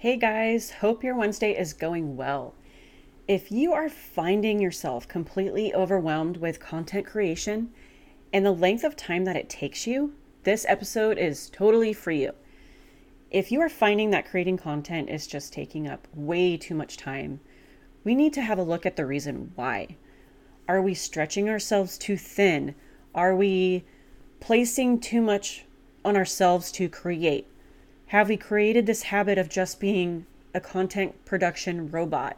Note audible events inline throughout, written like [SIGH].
Hey guys, hope your Wednesday is going well. If you are finding yourself completely overwhelmed with content creation and the length of time that it takes you, this episode is totally for you. If you are finding that creating content is just taking up way too much time, we need to have a look at the reason why. Are we stretching ourselves too thin? Are we placing too much on ourselves to create? Have we created this habit of just being a content production robot?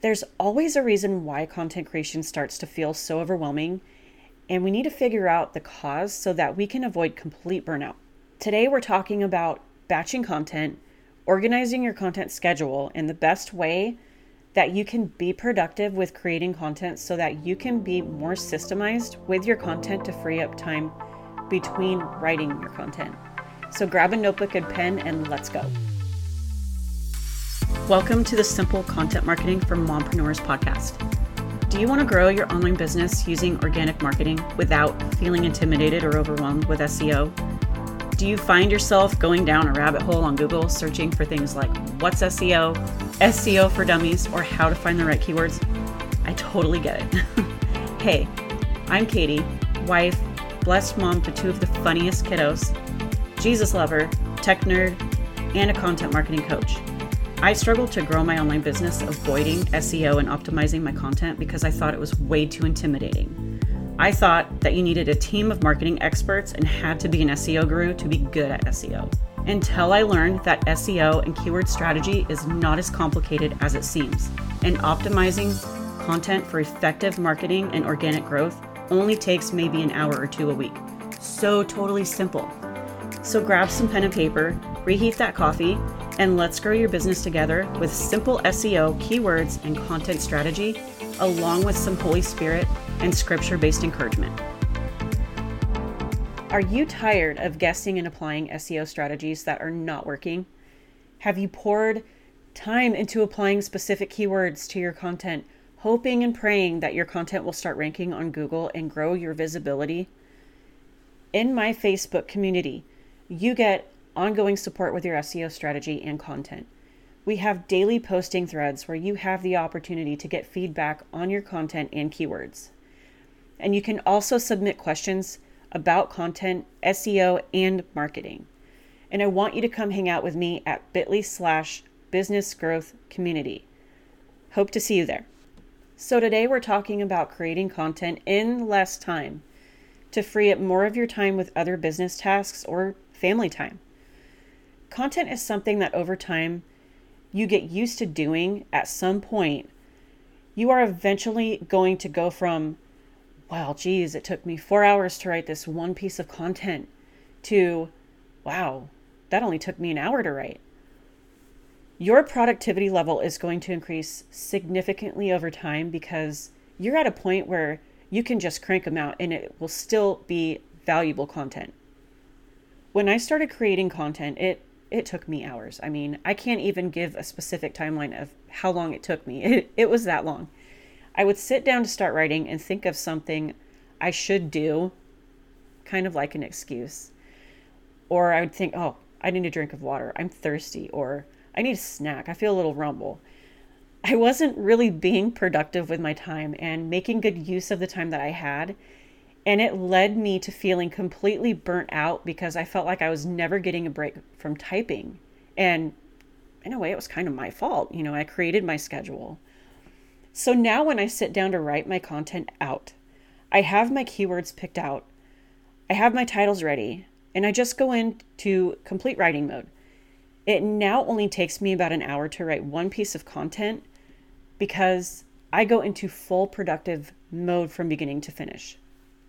There's always a reason why content creation starts to feel so overwhelming, and we need to figure out the cause so that we can avoid complete burnout. Today, we're talking about batching content, organizing your content schedule, and the best way that you can be productive with creating content so that you can be more systemized with your content to free up time between writing your content. So grab a notebook and pen and let's go. Welcome to the Simple Content Marketing for Mompreneurs podcast. Do you want to grow your online business using organic marketing without feeling intimidated or overwhelmed with SEO? Do you find yourself going down a rabbit hole on Google searching for things like what's SEO, SEO for dummies, or how to find the right keywords? I totally get it. [LAUGHS] hey, I'm Katie, wife, blessed mom to two of the funniest kiddos, Jesus lover, tech nerd, and a content marketing coach. I struggled to grow my online business avoiding SEO and optimizing my content because I thought it was way too intimidating. I thought that you needed a team of marketing experts and had to be an SEO guru to be good at SEO. Until I learned that SEO and keyword strategy is not as complicated as it seems, and optimizing content for effective marketing and organic growth only takes maybe an hour or two a week. So totally simple. So grab some pen and paper, reheat that coffee, and let's grow your business together with simple SEO, keywords, and content strategy, along with some Holy Spirit and scripture based encouragement. Are you tired of guessing and applying SEO strategies that are not working? Have you poured time into applying specific keywords to your content, hoping and praying that your content will start ranking on Google and grow your visibility? In my Facebook community, you get ongoing support with your SEO strategy and content. We have daily posting threads where you have the opportunity to get feedback on your content and keywords. And you can also submit questions about content, SEO, and marketing. And I want you to come hang out with me at bit.ly slash business growth community. Hope to see you there. So, today we're talking about creating content in less time to free up more of your time with other business tasks or family time. Content is something that over time you get used to doing at some point. You are eventually going to go from wow, geez, it took me four hours to write this one piece of content, to wow, that only took me an hour to write. Your productivity level is going to increase significantly over time because you're at a point where you can just crank them out and it will still be valuable content. When I started creating content, it it took me hours. I mean, I can't even give a specific timeline of how long it took me. [LAUGHS] It, it was that long. I would sit down to start writing and think of something I should do, kind of like an excuse. Or I would think, oh, I need a drink of water. I'm thirsty. Or I need a snack. I feel a little rumble. I wasn't really being productive with my time and making good use of the time that I had. And it led me to feeling completely burnt out because I felt like I was never getting a break from typing. And in a way, it was kind of my fault. You know, I created my schedule. So now when I sit down to write my content out, I have my keywords picked out, I have my titles ready, and I just go into complete writing mode. It now only takes me about an hour to write one piece of content because I go into full productive mode from beginning to finish.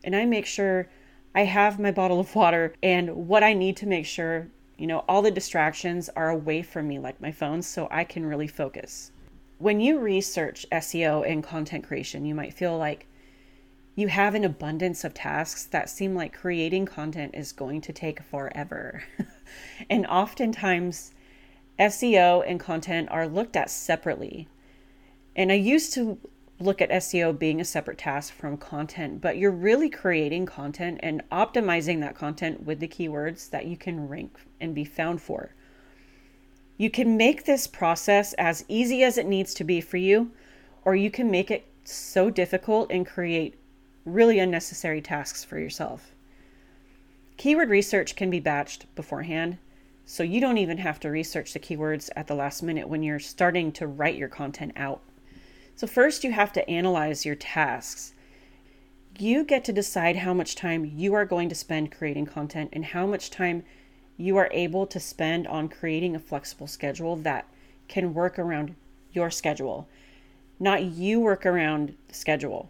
And I make sure I have my bottle of water and what I need to make sure, you know, all the distractions are away from me, like my phone, so I can really focus when you research SEO and content creation, you might feel like you have an abundance of tasks that seem like creating content is going to take forever. [LAUGHS] and oftentimes, SEO and content are looked at separately. And I used to look at SEO being a separate task from content, but you're really creating content and optimizing that content with the keywords that you can rank and be found for You can make this process as easy as it needs to be for you, or you can make it so difficult and create really unnecessary tasks for yourself. Keyword research can be batched beforehand, so you don't even have to research the keywords at the last minute when you're starting to write your content out. So, first, you have to analyze your tasks. You get to decide how much time you are going to spend creating content and how much time you are able to spend on creating a flexible schedule that can work around your schedule, not you work around the schedule.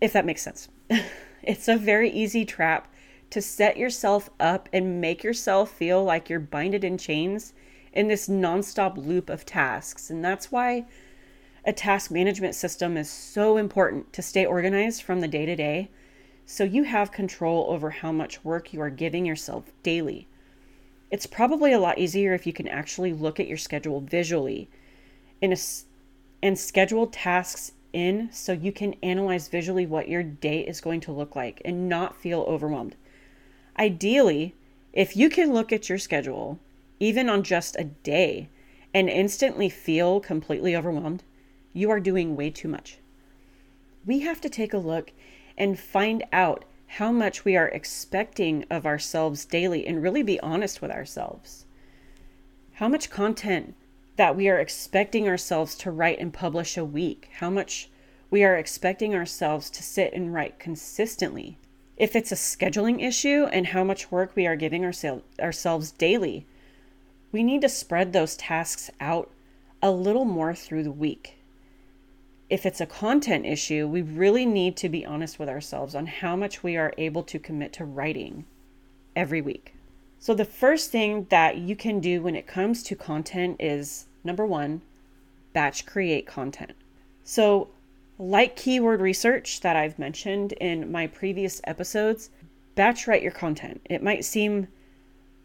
If that makes sense. [LAUGHS] it's a very easy trap to set yourself up and make yourself feel like you're binded in chains in this nonstop loop of tasks. And that's why a task management system is so important to stay organized from the day to day so you have control over how much work you are giving yourself daily. It's probably a lot easier if you can actually look at your schedule visually a, and schedule tasks in so you can analyze visually what your day is going to look like and not feel overwhelmed. Ideally, if you can look at your schedule, even on just a day, and instantly feel completely overwhelmed, you are doing way too much. We have to take a look and find out how much we are expecting of ourselves daily and really be honest with ourselves. How much content that we are expecting ourselves to write and publish a week, how much we are expecting ourselves to sit and write consistently. If it's a scheduling issue and how much work we are giving oursel- ourselves daily, we need to spread those tasks out a little more through the week if it's a content issue, we really need to be honest with ourselves on how much we are able to commit to writing every week. So, the first thing that you can do when it comes to content is number one, batch create content. So, like keyword research that I've mentioned in my previous episodes, batch write your content. It might seem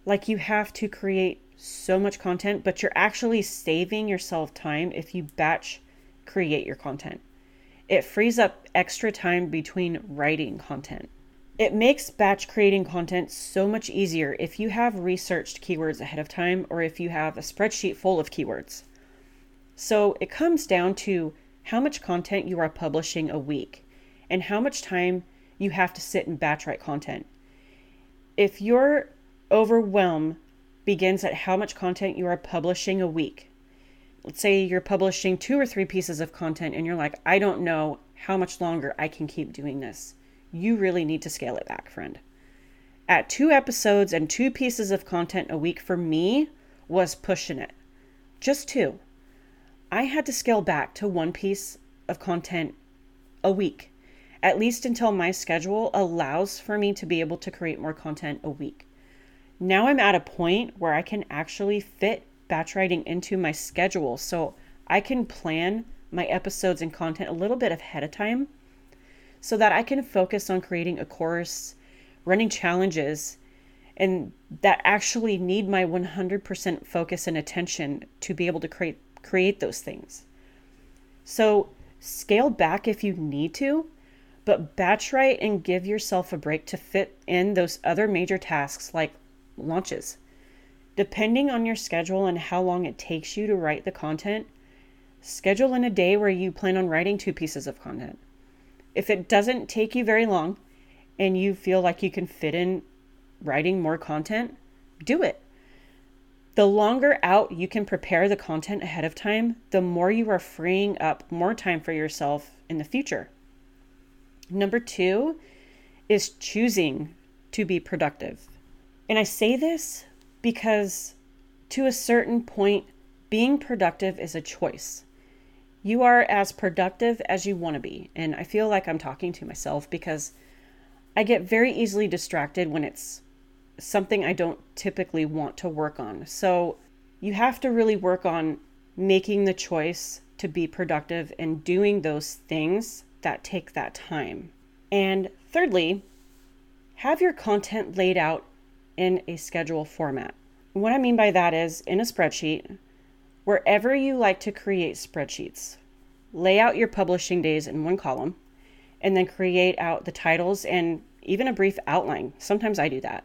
like you have to create so much content, but you're actually saving yourself time if you batch create your content. It frees up extra time between writing content. It makes batch creating content so much easier if you have researched keywords ahead of time or if you have a spreadsheet full of keywords. So it comes down to how much content you are publishing a week and how much time you have to sit and batch write content. If your overwhelm begins at how much content you are publishing a week, let's say you're publishing two or three pieces of content and you're like, I don't know how much longer I can keep doing this. You really need to scale it back, friend. At two episodes and two pieces of content a week for me was pushing it. Just two. I had to scale back to one piece of content a week, at least until my schedule allows for me to be able to create more content a week. Now I'm at a point where I can actually fit batch writing into my schedule so I can plan my episodes and content a little bit ahead of time so that I can focus on creating a course, running challenges, and that actually need my 100% focus and attention to be able to create create those things. So, scale back if you need to, but batch write and give yourself a break to fit in those other major tasks like launches. Depending on your schedule and how long it takes you to write the content, schedule in a day where you plan on writing two pieces of content. If it doesn't take you very long and you feel like you can fit in writing more content, do it. The longer out you can prepare the content ahead of time, the more you are freeing up more time for yourself in the future. Number two is choosing to be productive. And I say this because to a certain point, being productive is a choice. You are as productive as you want to be. And I feel like I'm talking to myself because I get very easily distracted when it's something I don't typically want to work on. So you have to really work on making the choice to be productive and doing those things that take that time. And thirdly, have your content laid out in a schedule format. What I mean by that is in a spreadsheet, wherever you like to create spreadsheets, lay out your publishing days in one column and then create out the titles and even a brief outline. Sometimes I do that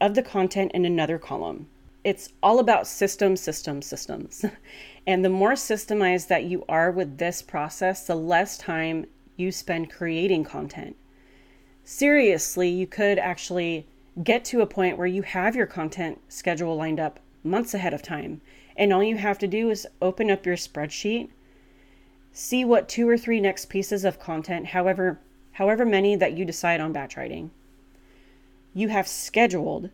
of the content in another column. it's all about system, system, systems. [LAUGHS] And the more systemized that you are with this process, the less time you spend creating content. Seriously, you could actually get to a point where you have your content schedule lined up months ahead of time. And all you have to do is open up your spreadsheet, see what two or three next pieces of content, however however many that you decide on batch writing, you have scheduled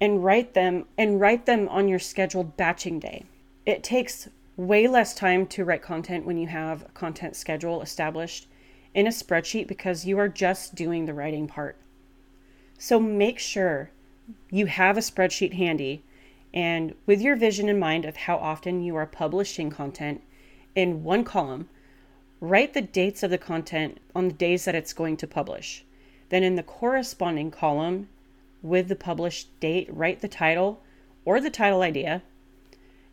and write them and write them on your scheduled batching day. It takes way less time to write content when you have a content schedule established in a spreadsheet because you are just doing the writing part. So make sure you have a spreadsheet handy and with your vision in mind of how often you are publishing content in one column, write the dates of the content on the days that it's going to publish. Then in the corresponding column with the published date, write the title or the title idea.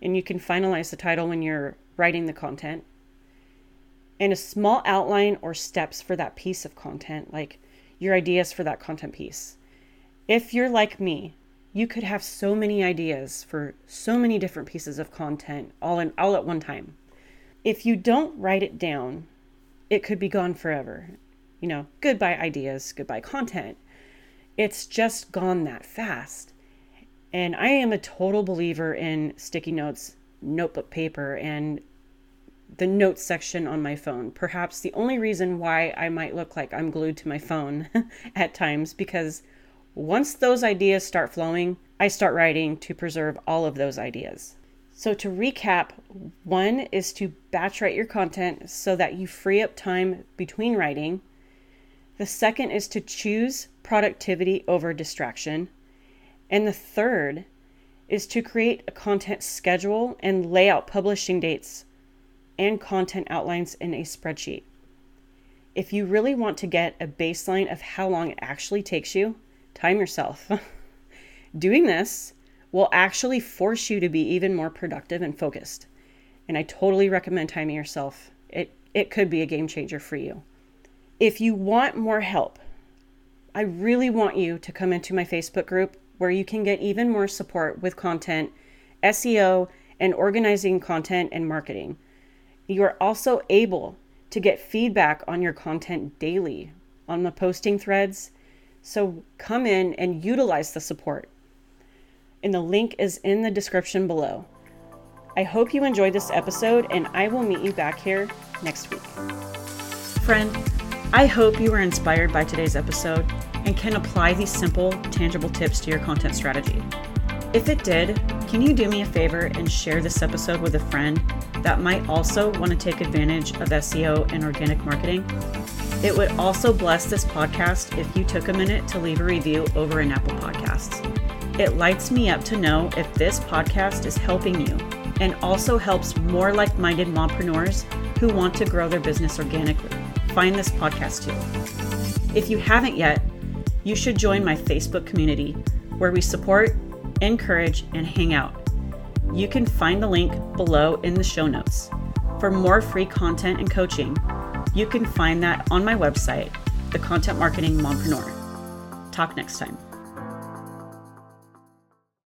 And you can finalize the title when you're writing the content. And a small outline or steps for that piece of content, like your ideas for that content piece. If you're like me, you could have so many ideas for so many different pieces of content all in all at one time. If you don't write it down, it could be gone forever. You know, goodbye ideas, goodbye content. It's just gone that fast. And I am a total believer in sticky notes, notebook paper, and the notes section on my phone. Perhaps the only reason why I might look like I'm glued to my phone [LAUGHS] at times because once those ideas start flowing, I start writing to preserve all of those ideas. So, to recap, one is to batch write your content so that you free up time between writing. The second is to choose productivity over distraction. And the third is to create a content schedule and lay out publishing dates and content outlines in a spreadsheet. If you really want to get a baseline of how long it actually takes you, time yourself. [LAUGHS] Doing this will actually force you to be even more productive and focused. And I totally recommend timing yourself. It it could be a game changer for you. If you want more help, I really want you to come into my Facebook group where you can get even more support with content, SEO, and organizing content and marketing. You are also able to get feedback on your content daily on the posting threads so come in and utilize the support. And the link is in the description below. I hope you enjoyed this episode, and I will meet you back here next week. Friend, I hope you were inspired by today's episode and can apply these simple, tangible tips to your content strategy. If it did, can you do me a favor and share this episode with a friend that might also want to take advantage of SEO and organic marketing? It would also bless this podcast if you took a minute to leave a review over in Apple Podcasts. It lights me up to know if this podcast is helping you and also helps more like minded mompreneurs who want to grow their business organically. Find this podcast too. If you haven't yet, you should join my Facebook community where we support, encourage, and hang out. You can find the link below in the show notes. For more free content and coaching, you can find that on my website, The Content Marketing Mompreneur. Talk next time.